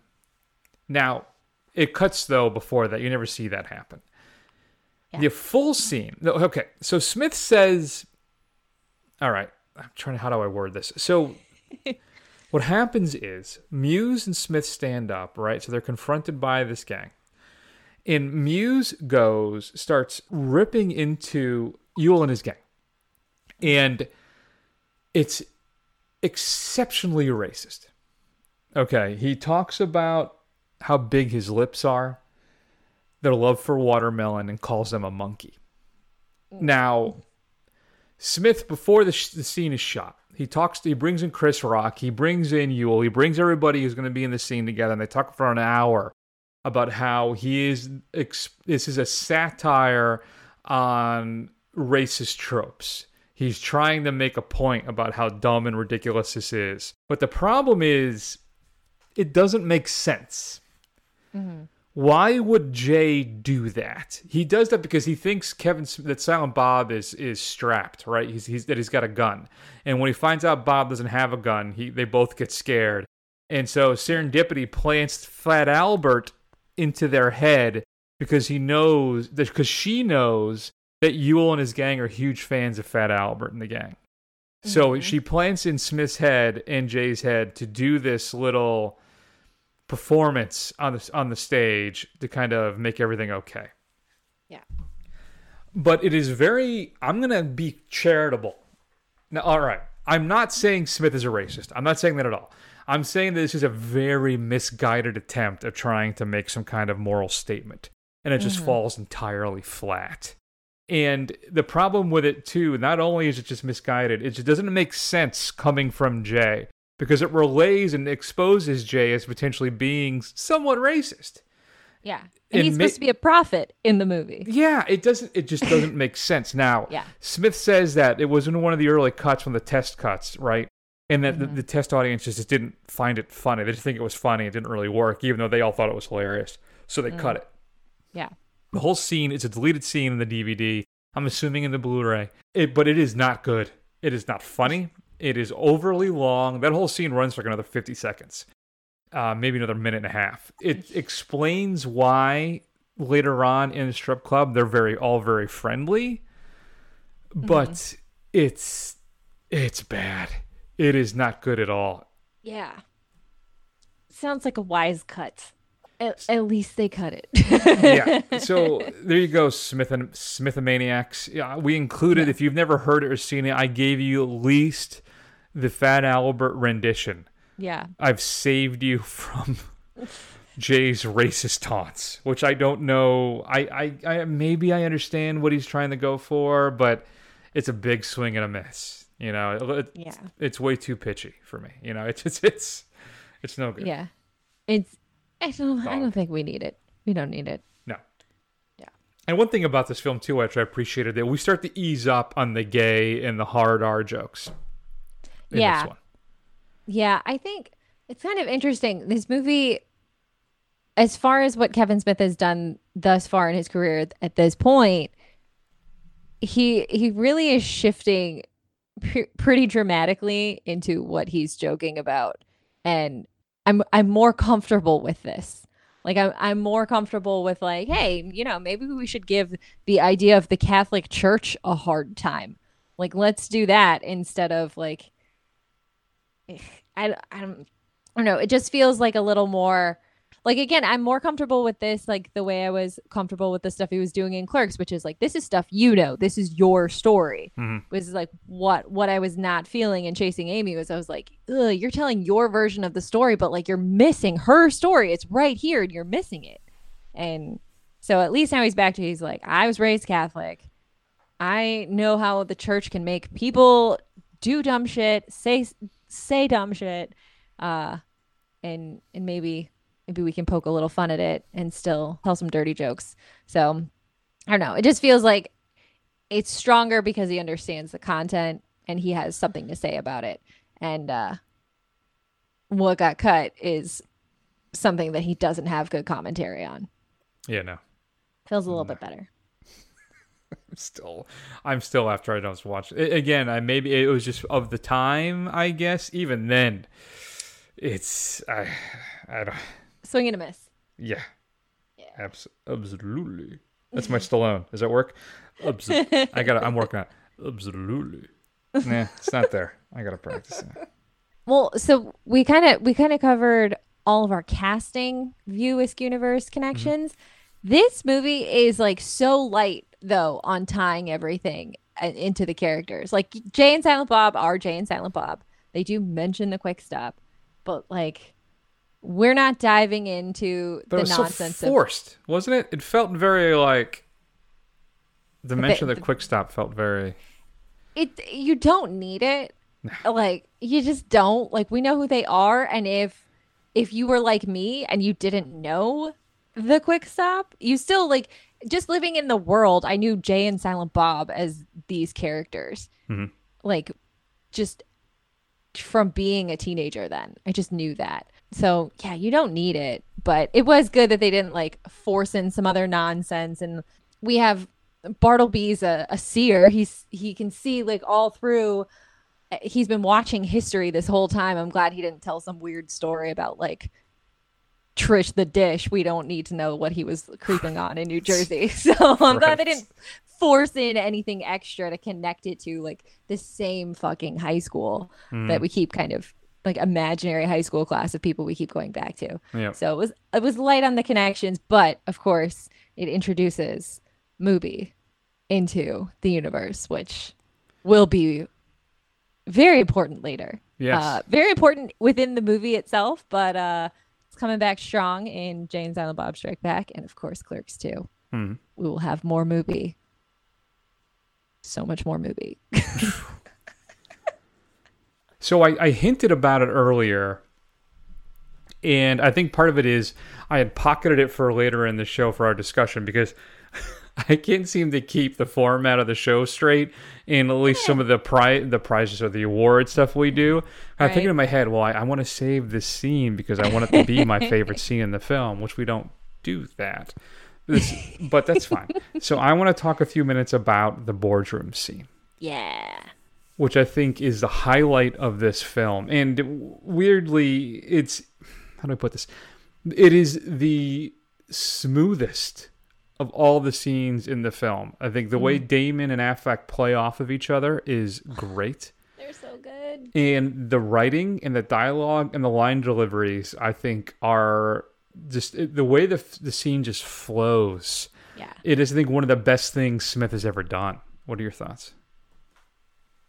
Now, it cuts though before that. You never see that happen. Yeah. The full scene. Okay, so Smith says, "All right, I'm trying to. How do I word this? So what happens is Muse and Smith stand up, right? So they're confronted by this gang. And Muse goes, starts ripping into Ewell and his gang. And it's exceptionally racist. Okay, he talks about how big his lips are, their love for watermelon, and calls them a monkey. Now, Smith, before the, sh- the scene is shot, he talks. He brings in Chris Rock. He brings in Ewell. He brings everybody who's going to be in the scene together, and they talk for an hour about how he is. This is a satire on racist tropes. He's trying to make a point about how dumb and ridiculous this is. But the problem is, it doesn't make sense. Mm-hmm. Why would Jay do that? He does that because he thinks Kevin that Silent Bob is is strapped, right? He's, he's that he's got a gun, and when he finds out Bob doesn't have a gun, he they both get scared, and so Serendipity plants Fat Albert into their head because he knows that because she knows that Ewell and his gang are huge fans of Fat Albert and the gang. So mm-hmm. she plants in Smith's head and Jay's head to do this little performance on the on the stage to kind of make everything okay. Yeah. But it is very I'm going to be charitable. Now all right. I'm not saying Smith is a racist. I'm not saying that at all. I'm saying that this is a very misguided attempt of trying to make some kind of moral statement and it just mm-hmm. falls entirely flat. And the problem with it too, not only is it just misguided, it just doesn't make sense coming from Jay because it relays and exposes Jay as potentially being somewhat racist. Yeah. And, and he's ma- supposed to be a prophet in the movie. Yeah, it doesn't it just doesn't make sense. Now, yeah. Smith says that it was in one of the early cuts from the test cuts, right? And that mm-hmm. the, the, test audience just didn't find it funny. They just think it was funny. It didn't really work, even though they all thought it was hilarious. So they mm. cut it. Yeah. The whole scene, is a deleted scene in the DVD. I'm assuming in the Blu-ray. It, but it is not good. It is not funny. It is overly long. That whole scene runs for like another 50 seconds, uh, maybe another minute and a half. It explains why later on in the strip club they're very all very friendly, but mm-hmm. it's it's bad. It is not good at all. Yeah. Sounds like a wise cut. At, at, least they cut it. yeah. So there you go, Smith and Smithomaniacs. Yeah, we included. Yeah. If you've never heard it or seen it, I gave you at least the Fat Albert rendition. Yeah. I've saved you from Jay's racist taunts, which I don't know. I, I, I maybe I understand what he's trying to go for, but it's a big swing and a miss. You know, it, yeah, it's way too pitchy for me. You know, it's it's it's it's no good. Yeah, it's I don't. I don't think we need it. We don't need it. No. Yeah. And one thing about this film too, which I appreciated, that we start to ease up on the gay and the hard R jokes. Yeah. Yeah, I think it's kind of interesting. This movie, as far as what Kevin Smith has done thus far in his career at this point, he he really is shifting pr- pretty dramatically into what he's joking about, and I'm I'm more comfortable with this. Like I'm I'm more comfortable with like, hey, you know, maybe we should give the idea of the Catholic Church a hard time. Like let's do that instead of like I I don't I don't know. It just feels like a little more like again i'm more comfortable with this like the way i was comfortable with the stuff he was doing in Clerks which is like this is stuff you know. This is your story. Mm-hmm. was like what what i was not feeling in Chasing Amy was i was like you're telling your version of the story but like you're missing her story. It's right here and you're missing it. And so at least now he's back to he's like i was raised catholic. I know how the church can make people do dumb shit say say dumb shit uh and and maybe maybe we can poke a little fun at it and still tell some dirty jokes. So I don't know. It just feels like it's stronger because he understands the content and he has something to say about it. And uh, what got cut is something that he doesn't have good commentary on. Yeah, no. Feels a little bit better. I'm still, I'm still after I was watching again. I maybe it was just of the time, I guess. Even then, it's I, I don't. Swing and a miss. Yeah. Yeah. Abs- absolutely. That's my Stallone. Does that work? I got. I'm working on. It. Absolutely. Nah, it's not there. I gotta practice. It. Well, so we kind of we kind of covered all of our casting View universe connections. Mm-hmm. This movie is like so light though on tying everything uh, into the characters. Like Jay and Silent Bob are Jay and Silent Bob. They do mention the quick stop, but like we're not diving into but the was nonsense. So forced, of, wasn't it? It felt very like the mention of the quick stop felt very. It you don't need it. like you just don't. Like we know who they are, and if if you were like me and you didn't know the quick stop, you still like just living in the world. I knew Jay and Silent Bob as these characters. Mm-hmm. Like just from being a teenager then. I just knew that. So, yeah, you don't need it, but it was good that they didn't like force in some other nonsense and we have Bartleby's a, a seer. He's he can see like all through he's been watching history this whole time. I'm glad he didn't tell some weird story about like Trish the dish. We don't need to know what he was creeping on in New Jersey. So I'm right. glad they didn't force in anything extra to connect it to like the same fucking high school mm. that we keep kind of like imaginary high school class of people we keep going back to. Yep. So it was it was light on the connections, but of course it introduces Mooby into the universe, which will be very important later. Yes. Uh, very important within the movie itself, but uh, it's coming back strong in Jay and Silent Bob Strike Back, and of course Clerks 2. Hmm. We will have more movie. So much more movie. so I, I hinted about it earlier, and I think part of it is I had pocketed it for later in the show for our discussion because I can't seem to keep the format of the show straight in at least some of the prize the prizes or the award stuff we do. I'm thinking in my head, well, I, I want to save this scene because I want it to be my favorite scene in the film, which we don't do that. This, but that's fine. So I want to talk a few minutes about the boardroom scene. Yeah. Which I think is the highlight of this film. And weirdly, it's how do I put this? It is the smoothest of all the scenes in the film. I think the way mm-hmm. Damon and Affleck play off of each other is great. They're so good. And the writing and the dialogue and the line deliveries, I think, are just the way the the scene just flows. Yeah, it is. I think one of the best things Smith has ever done. What are your thoughts?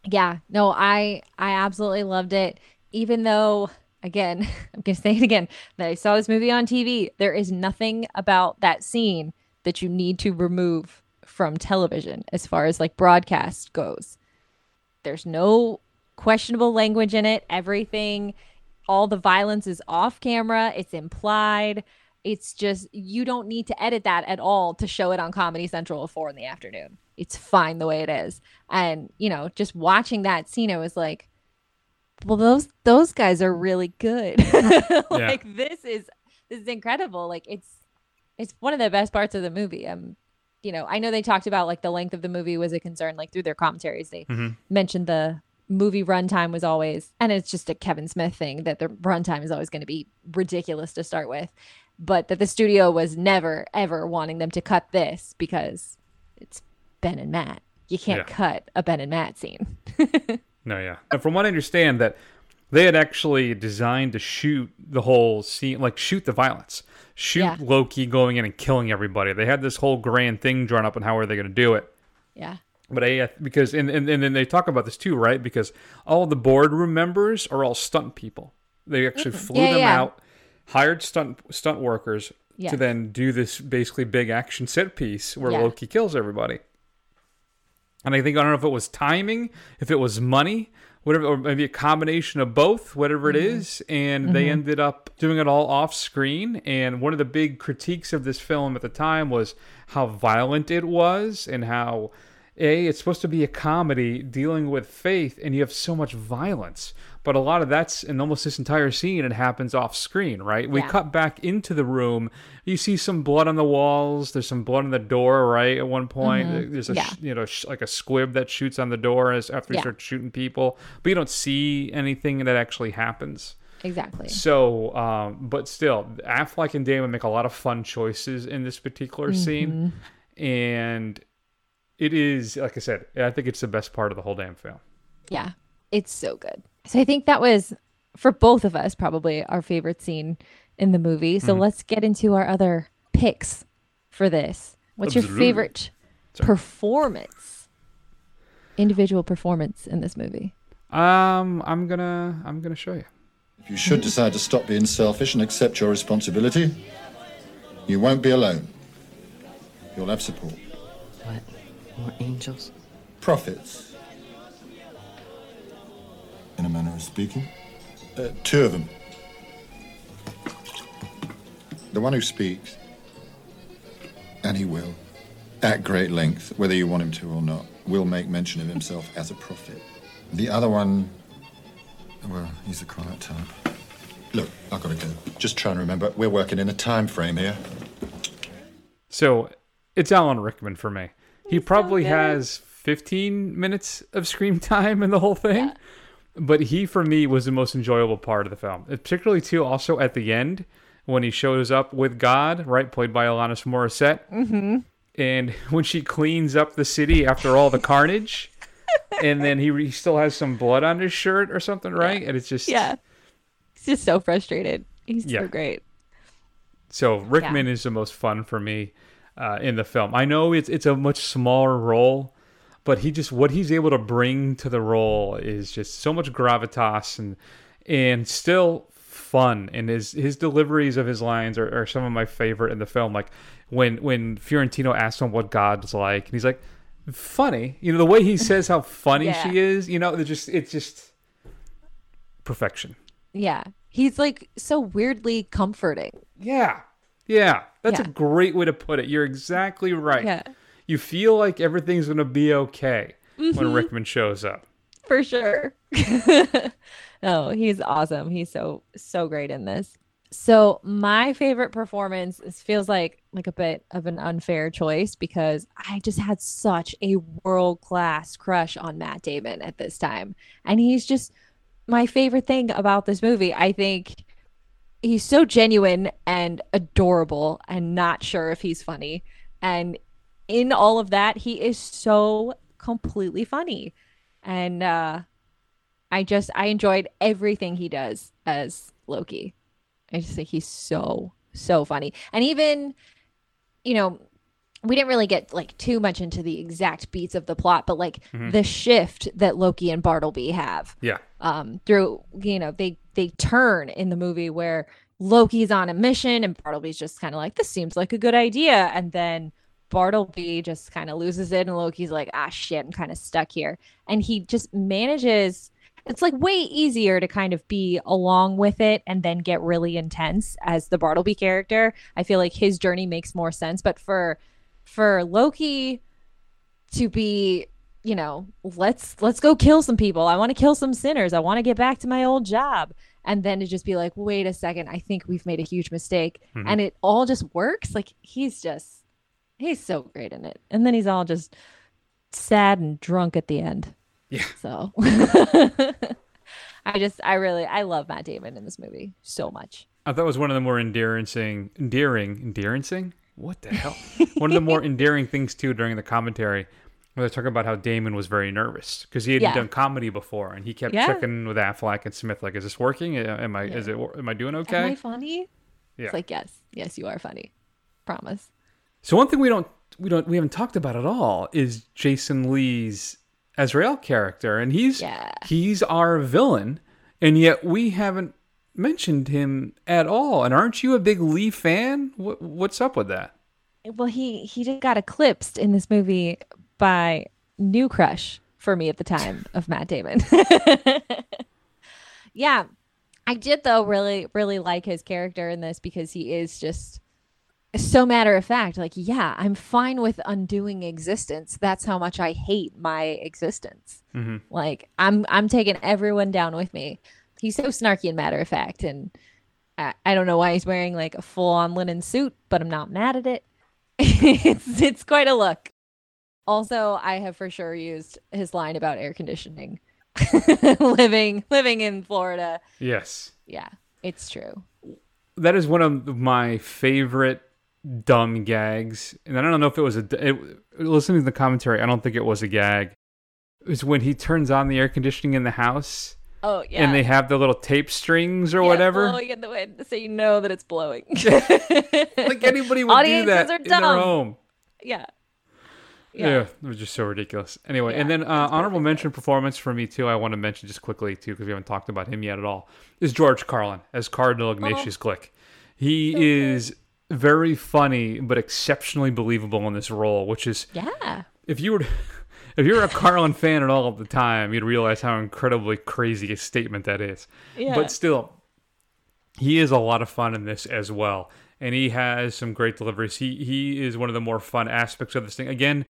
Yeah, no, I I absolutely loved it. Even though, again, I'm gonna say it again, that I saw this movie on TV. There is nothing about that scene that you need to remove from television as far as like broadcast goes. There's no questionable language in it. Everything, all the violence is off camera, it's implied. It's just, you don't need to edit that at all to show it on Comedy Central at four in the afternoon. It's fine the way it is. And, you know, just watching that scene, I was like, well, those those guys are really good. like yeah. this is this is incredible. Like it's it's one of the best parts of the movie. Um, you know, I know they talked about like the length of the movie was a concern, like through their commentaries. They mm-hmm. mentioned the movie runtime was always, and it's just a Kevin Smith thing that the runtime is always going to be ridiculous to start with, but that the studio was never ever wanting them to cut this because it's Ben and Matt. You can't yeah. cut a Ben and Matt scene. no, yeah. And from what I understand, that they had actually designed to shoot the whole scene, like shoot the violence shoot yeah. Loki going in and killing everybody. They had this whole grand thing drawn up and how are they going to do it. Yeah. But I, because and, and and then they talk about this too, right? Because all the boardroom members are all stunt people. They actually mm-hmm. flew yeah, them yeah. out, hired stunt stunt workers to then do this basically big action set piece where Loki kills everybody. And I think I don't know if it was timing, if it was money, whatever, or maybe a combination of both, whatever it Mm-hmm. is. And they ended up doing it all off screen. And one of the big critiques of this film at the time was how violent it was and how. A, it's supposed to be a comedy dealing with faith, and you have so much violence. But a lot of that's in almost this entire scene, it happens off screen, right? We Yeah. cut back into the room. You see some blood on the walls. There's some blood on the door, right? At one point, there's a Yeah. you know sh- like a squib that shoots on the door as after he Yeah. starts shooting people, but you don't see anything that actually happens. Exactly. So, um, but still, Affleck and Damon make a lot of fun choices in this particular scene, and it is like I said, I think it's the best part of the whole damn film. Yeah, it's so good. So I think that was for both of us probably our favorite scene in the movie. So let's get into our other picks for this. What's your Absolutely. favorite performance? Individual performance in this movie. Um, I'm gonna I'm gonna show you. If you should decide to stop being selfish and accept your responsibility, you won't be alone. You'll have support. What? More angels? Prophets. In a manner of speaking. Uh, two of them. The one who speaks, and he will, at great length, whether you want him to or not, will make mention of himself as a prophet. The other one, well, he's a quiet type. Look, I've got to go. Just try and remember, we're working in a time frame here. So it's Alan Rickman for me. He probably has 15 minutes of screen time in the whole thing. But he, for me, was the most enjoyable part of the film. Particularly, too, also at the end when he shows up with God, right, played by Alanis Morissette. Mm-hmm. And when she cleans up the city after all the carnage, and then he, he still has some blood on his shirt or something, right? And it's just Yeah. He's just so frustrated. He's Yeah. so great. So Rickman is the most fun for me uh, in the film. I know it's it's a much smaller role, but he just what he's able to bring to the role is just so much gravitas and and still fun. And his his deliveries of his lines are, are some of my favorite in the film. Like when when Fiorentino asks him what God's like, and he's like, funny. You know the way he says how funny Yeah. she is. You know, they're just it's just perfection. Yeah. He's like so weirdly comforting. Yeah. Yeah. That's Yeah. a great way to put it. You're exactly right. Yeah. You feel like everything's going to be okay Mm-hmm. when Rickman shows up. for sure. no, he's awesome. He's so so great in this. So my favorite performance is, feels like like a bit of an unfair choice because I just had such a world class crush on Matt Damon at this time, and he's just my favorite thing about this movie. I think he's so genuine and adorable, and not sure if he's funny, and in all of that, he is so completely funny and uh I just I enjoyed everything he does as Loki. I just think he's so so funny. And even you know, we didn't really get like too much into the exact beats of the plot, but like the shift that Loki and Bartleby have Yeah. um through you know they they turn in the movie where Loki's on a mission and Bartleby's just kind of like this seems like a good idea and then Bartleby just kind of loses it and Loki's like ah shit I'm kind of stuck here. And he just manages it's like way easier to kind of be along with it and then get really intense as the Bartleby character. I feel like his journey makes more sense but for for Loki to be you know let's let's go kill some people. I want to kill some sinners. I want to get back to my old job. And then to just be like wait a second. I think we've made a huge mistake. And it all just works. Like he's just he's so great in it and then he's all just sad and drunk at the end Yeah. so i just i really i love Matt Damon in this movie so much I thought it was one of the more endearing, endearing, endearing. What the hell? one of the more endearing things too during the commentary, where they're talking about how Damon was very nervous because he hadn't Yeah. done comedy before, and he kept Yeah. checking with Affleck and Smith, like, "Is this working? Am I? Is it? Am I doing okay?" am i funny yeah. it's like yes yes you are funny promise So one thing we don't we don't we haven't talked about at all is Jason Lee's Azrael character, and he's Yeah. he's our villain, and yet we haven't mentioned him at all. And aren't you a big Lee fan? What what's up with that? well he he just got eclipsed in this movie by new crush for me at the time of Matt Damon. yeah. I did though really really like his character in this because he is just so matter of fact like yeah, I'm fine with undoing existence. That's how much I hate my existence. Mm-hmm. Like I'm I'm taking everyone down with me. He's so snarky and matter of fact and I, I don't know why he's wearing like a full on linen suit, but I'm not mad at it. it's it's quite a look. Also, I have for sure used his line about air conditioning. living living in Florida. Yes. Yeah, it's true. That is one of my favorite dumb gags, and I don't know if it was a. It, listening to the commentary, I don't think it was a gag. It was when he turns on the air conditioning in the house. Oh yeah. And they have the little tape strings or yeah, whatever. Blowing in the wind, so you know that it's blowing. like anybody would do that in their home. Yeah. Yeah. yeah. it was just so ridiculous. Anyway, yeah, and then uh, honorable mention performance for me too. I want to mention just quickly too because we haven't talked about him yet at all. Is George Carlin as Cardinal Ignatius oh. Glick? He so is. Very funny but exceptionally believable in this role, which is yeah. If you were if you're a Carlin fan at all at the time, you'd realize how incredibly crazy a statement that is. Yeah. But still, he is a lot of fun in this as well and he has some great deliveries. He he is one of the more fun aspects of this thing. Again,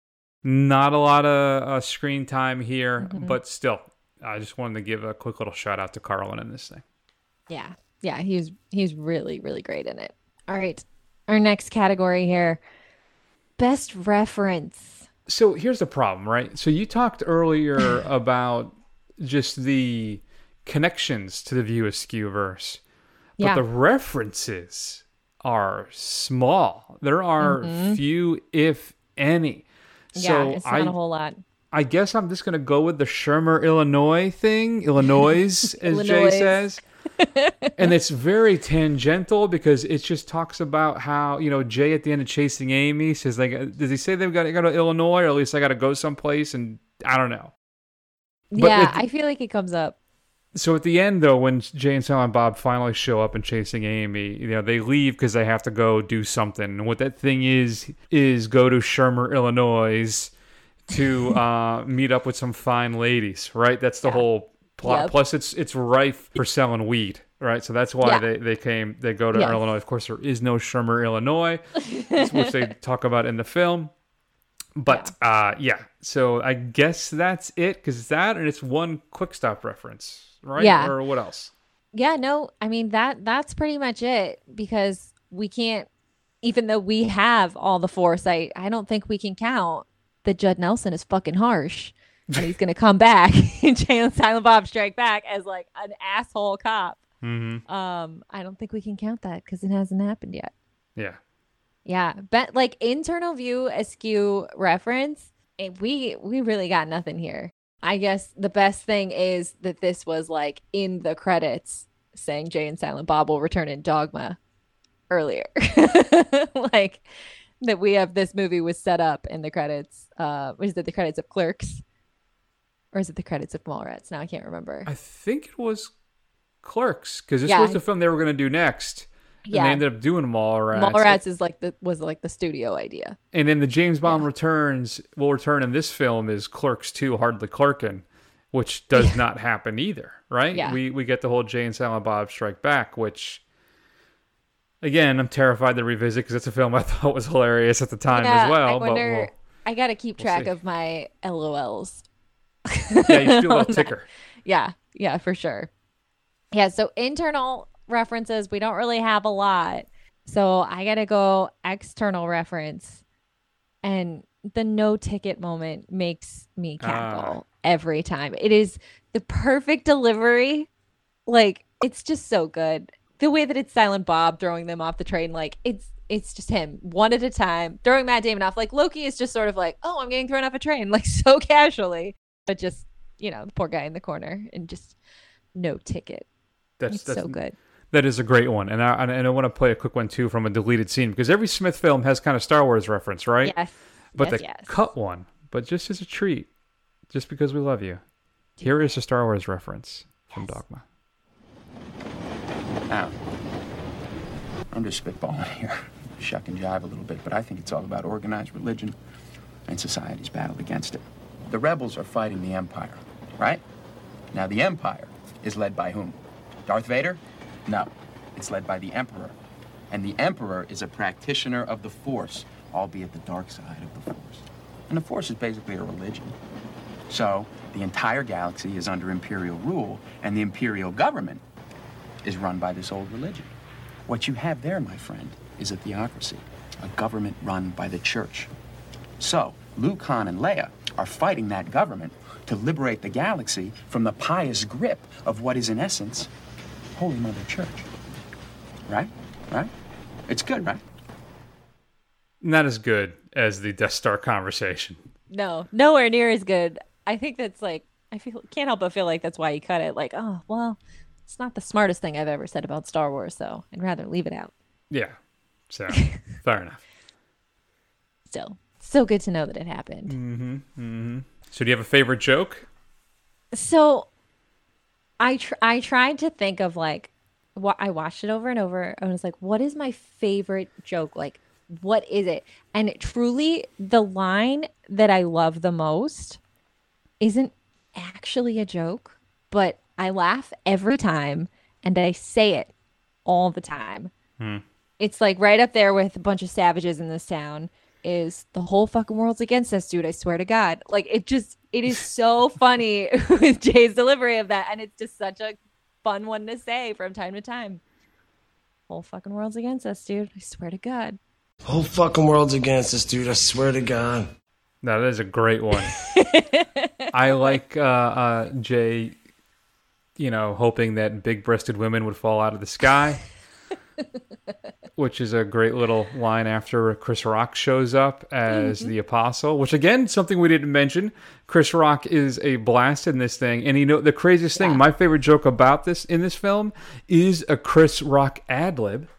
not a lot of uh, screen time here, mm-hmm. but still, I just wanted to give a quick little shout out to Carlin in this thing. Yeah, yeah, he's he's really really great in it. All right, our next category here, best reference. So here's the problem, right? So you talked earlier about just the connections to the View Askew verse, but yeah. the references are small. There are mm-hmm. few, if any. So yeah, it's not I, a whole lot. I guess I'm just gonna go with the Shermer, Illinois thing, Illinois, as Illinois. Jay says. and it's very tangential because it just talks about how you know Jay at the end of Chasing Amy says like, does he say they've got to go to Illinois or at least I got to go someplace? And I don't know. But yeah, it, I feel like it comes up. So at the end, though, when Jay and Silent Bob finally show up and Chasing Amy, you know they leave because they have to go do something. And what that thing is is go to Shermer, Illinois, to uh, meet up with some fine ladies. Right? That's the yeah. whole plot. Yep. Plus, it's it's rife for selling weed. Right? So that's why yeah. they, they came. They go to yes. Illinois. Of course, there is no Shermer, Illinois, which they talk about in the film. But yeah. uh yeah, so I guess that's it because it's that and it's one quick stop reference right? Yeah. Or what else? Yeah, no, I mean that that's pretty much it because we can't even though we have all the foresight, I don't think we can count that Judd Nelson is fucking harsh. And he's gonna come back and Jay and Silent Bob strike back as like an asshole cop. Mm-hmm. Um, I don't think we can count that because it hasn't happened yet. Yeah. Yeah, but like internal View Askew reference, eh, we we really got nothing here. I guess the best thing is that this was like in the credits saying Jay and Silent Bob will return in Dogma earlier. like that we have this movie was set up in the credits. Uh was it the credits of Clerks? Or is it the credits of Mallrats? Now I can't remember. I think it was Clerks because this yeah. was the film they were going to do next. And yeah. they ended up doing Mallrats. Mallrats is like the was like the studio idea. And then the James Bond yeah. returns will return in this film is Clerks 2 Hardly Clerkin, which does yeah. not happen either, right? Yeah. We we get the whole Jay and Silent Bob Strike Back, which again I'm terrified to revisit because it's a film I thought was hilarious at the time as well. I wonder. We'll, I got to keep we'll track see. of my LOLs. yeah, you do a little ticker. Yeah, yeah, for sure. Yeah, so internal references, we don't really have a lot. So I got to go external reference. And the no ticket moment makes me cackle ah. every time. It is the perfect delivery. Like, it's just so good. The way that it's Silent Bob throwing them off the train, like, it's it's just him one at a time throwing Matt Damon off. Like Loki is just sort of like, oh, I'm getting thrown off a train, like so casually, but just you know, the poor guy in the corner and just no ticket. That's, it's that's, so good. That is a great one, and I and I want to play a quick one too from a deleted scene because every Smith film has kind of Star Wars reference, right? Yes. But yes, the yes. cut one, but just as a treat, just because we love you, here is a Star Wars reference from yes. Dogma. Now, I'm just spitballing here, shuck and jive a little bit, but I think it's all about organized religion and society's battle against it. The rebels are fighting the Empire, right? Now, the Empire is led by whom? Darth Vader? No, it's led by the Emperor. And the Emperor is a practitioner of the Force, albeit the dark side of the Force. And the Force is basically a religion. So, the entire galaxy is under Imperial rule, and the Imperial government is run by this old religion. What you have there, my friend, is a theocracy, a government run by the church. So, Luke, Han, and Leia are fighting that government to liberate the galaxy from the pious grip of what is, in essence, Holy Mother Church. Right? Right? It's good, right? Not as good as the Death Star conversation. No, nowhere near as good. I think that's like I feel can't help but feel like that's why he cut it. Like, oh well, it's not the smartest thing I've ever said about Star Wars, so I'd rather leave it out. Yeah. So fair enough. Still, so good to know that it happened. Mm-hmm. Mm-hmm. So do you have a favorite joke? So I tr- I tried to think of like what I watched it over and over and I was like, what is my favorite joke? Like, what is it? And it, truly, the line that I love the most isn't actually a joke, but I laugh every time and I say it all the time. Hmm. It's like right up there with a bunch of savages in this town is the whole fucking world's against us, dude. I swear to God. Like it just it is so funny with Jay's delivery of that. And it's just such a fun one to say from time to time. Whole fucking world's against us, dude. I swear to God. Whole fucking world's against us, dude. I swear to God. No, that is a great one. I like uh, uh, Jay, you know, hoping that big breasted women would fall out of the sky. Which is a great little line after Chris Rock shows up as mm-hmm. the apostle, which again, something we didn't mention. Chris Rock is a blast in this thing. And you know, the craziest thing, my favorite joke about this in this film is a Chris Rock ad lib.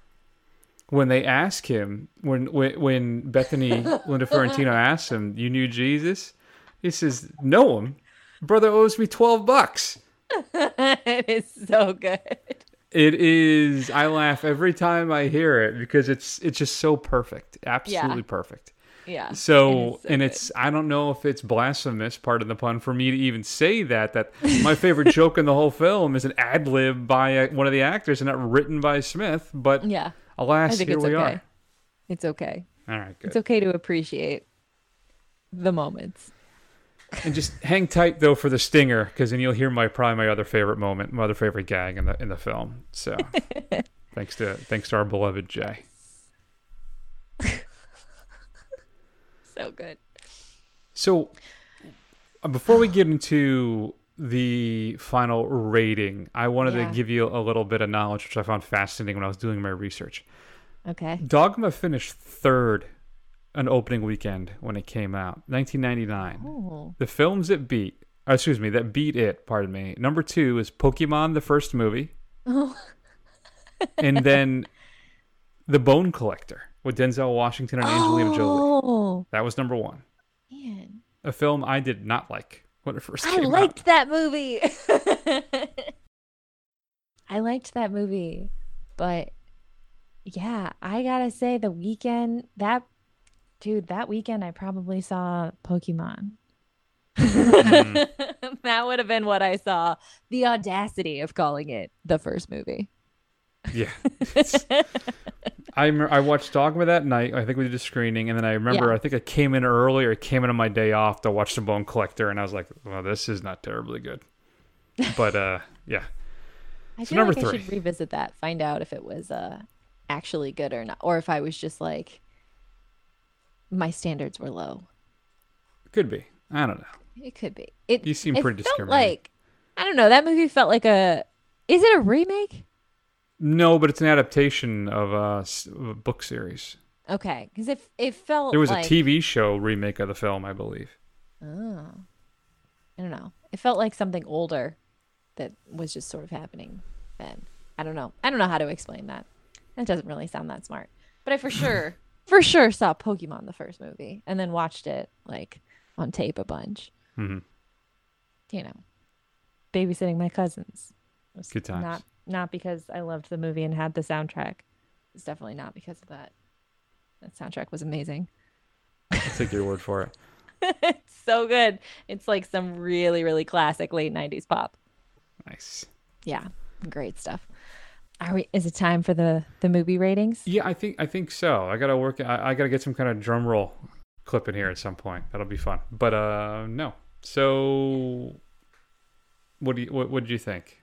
When they ask him, when when, when Bethany Linda Fiorentino asks him, "You knew Jesus?" He says, "Know him, brother owes me twelve bucks." it is so good. It is. I laugh every time I hear it because it's it's just so perfect, absolutely Yeah. perfect. Yeah. So, and it's I don't know if it's blasphemous, part of the pun, for me to even say that. That my favorite joke in the whole film is an ad lib by a, one of the actors and not written by Smith. But Yeah. alas, I think here it's we okay. are. It's okay. All right, good. It's okay to appreciate the moments. And just hang tight though for the stinger, because then you'll hear my probably my other favorite moment, my other favorite gag in the in the film. So, thanks to thanks to our beloved Jay. So good. So, uh, before we get into the final rating, I wanted Yeah. to give you a little bit of knowledge, which I found fascinating when I was doing my research. Okay. Dogma finished third an opening weekend when it came out, 1999. Oh. The films it beat, uh, excuse me, that beat it, pardon me. Number two is Pokemon, the first movie, Oh. and then The Bone Collector with Denzel Washington and Angelina Jolie. Oh. That was number one. Man. A film I did not like when it first I came out. liked that movie. I liked that movie. But yeah, I gotta say the weekend that dude, that weekend I probably saw Pokemon. that would have been what I saw. The audacity of calling it the first movie. Yeah. I I watched Dogma that night. I think we did a screening, and then I remember Yeah. I think I came in early or came in on my day off to watch The Bone Collector, and I was like, "Well, this is not terribly good." But uh, yeah. I So feel number like I three. should revisit that, find out if it was uh actually good or not, or if I was just like my standards were low. Could be. I don't know. It could be. It. You seem it pretty felt discriminating. Like I don't know. That movie felt like a. Is it a remake? No, but it's an adaptation of a, of a book series. Okay, because it it felt. Like There was like, a TV show remake of the film, I believe. Oh, I don't know. It felt like something older that was just sort of happening then. I don't know. I don't know how to explain that. That doesn't really sound that smart. But I for sure, for sure saw Pokemon the first movie and then watched it like on tape a bunch. hmm You know, babysitting my cousins. Was Good times. Not not because I loved the movie and had the soundtrack. It's definitely not because of that. That soundtrack was amazing. I'll take your word for it. it's so good. It's like some really, really classic late 90s pop. Nice. Yeah, great stuff. Are we? Is it time for the the movie ratings? Yeah, I think I think so. I gotta work. I, I gotta get some kind of drum roll clip in here at some point. That'll be fun. But uh, no. So, what do you what, what did you think?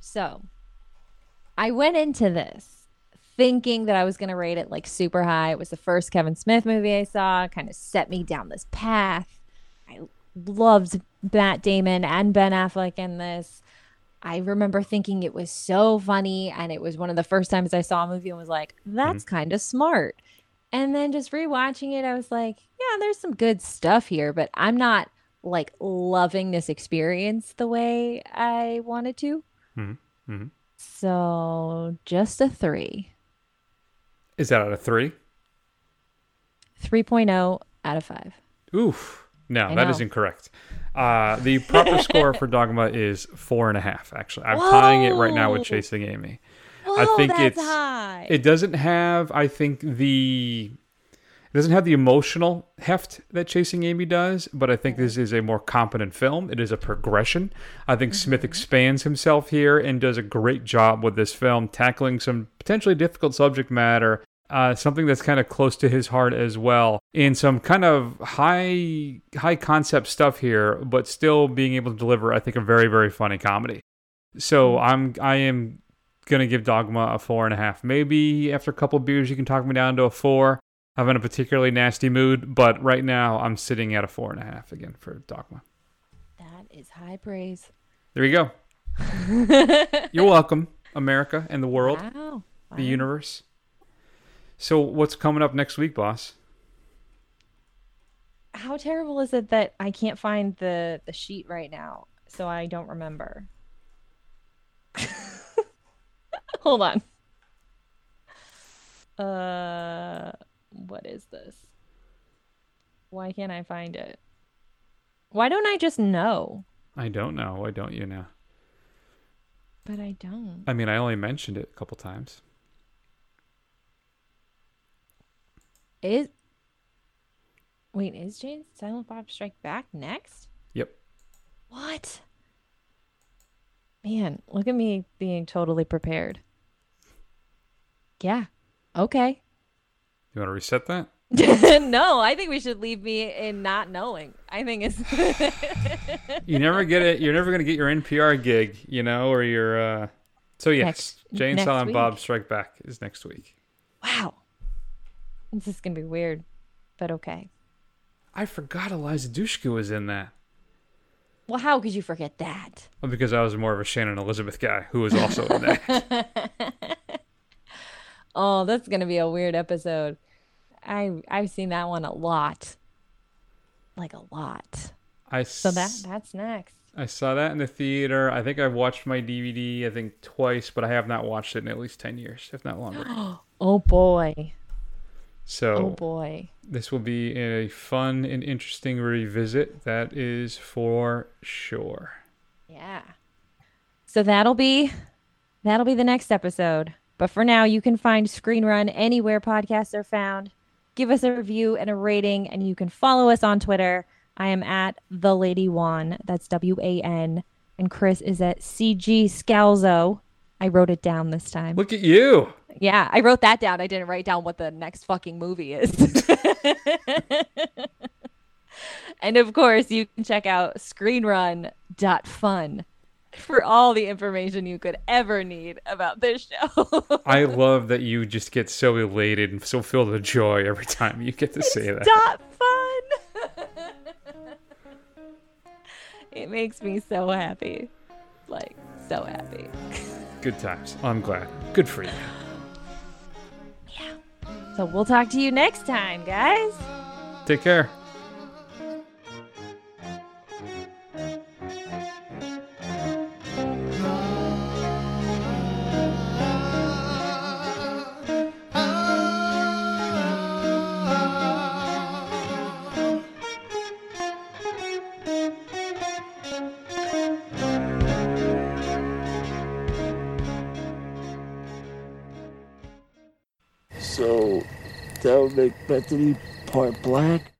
So, I went into this thinking that I was going to rate it like super high. It was the first Kevin Smith movie I saw, kind of set me down this path. I loved Matt Damon and Ben Affleck in this. I remember thinking it was so funny, and it was one of the first times I saw a movie and was like, that's mm-hmm. kind of smart. And then just rewatching it, I was like, yeah, there's some good stuff here, but I'm not like loving this experience the way I wanted to. Mm-hmm. Mm-hmm. So just a three. Is that out of three? 3.0 out of five. Oof. No, I that know. is incorrect. Uh, the proper score for Dogma is four and a half. Actually, I'm Whoa. tying it right now with Chasing Amy. Whoa, I think it's high. it doesn't have. I think the it doesn't have the emotional heft that Chasing Amy does, but I think this is a more competent film. It is a progression. I think mm-hmm. Smith expands himself here and does a great job with this film, tackling some potentially difficult subject matter, uh, something that's kind of close to his heart as well, and some kind of high high concept stuff here, but still being able to deliver, I think, a very very funny comedy. So mm-hmm. I'm I am gonna give Dogma a four and a half. Maybe after a couple beers, you can talk me down to a four. I'm in a particularly nasty mood, but right now I'm sitting at a four and a half again for Dogma. That is high praise. There you go. You're welcome, America and the world, wow. Wow. the universe. So, what's coming up next week, boss? How terrible is it that I can't find the the sheet right now, so I don't remember. Hold on. Uh what is this? Why can't I find it? Why don't I just know? I don't know. Why don't you know? But I don't. I mean, I only mentioned it a couple times. Is Wait, is Jay and Silent Bob Strike Back next? Yep. What? Man, look at me being totally prepared. Yeah. Okay. You want to reset that? no, I think we should leave me in not knowing. I think it's. you never get it. You're never going to get your NPR gig, you know, or your. Uh... So yes, next, Jay and next Silent Bob Strike Back is next week. Wow, this is going to be weird, but okay. I forgot Eliza Dushku was in that. Well, how could you forget that? Well, because I was more of a Shannon Elizabeth guy who was also in that. Oh, that's gonna be a weird episode. I I've seen that one a lot, like a lot. I so that that's next. I saw that in the theater. I think I've watched my DVD. I think twice, but I have not watched it in at least ten years, if not longer. oh boy. So, oh boy, this will be a fun and interesting revisit. That is for sure. Yeah. So that'll be that'll be the next episode. But for now, you can find Screen Run anywhere podcasts are found. Give us a review and a rating, and you can follow us on Twitter. I am at the Lady Wan. That's W A N. And Chris is at CG Scalzo. I wrote it down this time. Look at you. Yeah, I wrote that down. I didn't write down what the next fucking movie is. and of course, you can check out screenrun.fun for all the information you could ever need about this show. I love that you just get so elated and so filled with joy every time you get to say it's that. Dot fun. it makes me so happy. Like so happy. Good times. I'm glad. Good for you. So we'll talk to you next time, guys. Take care. That would make Bethany part black?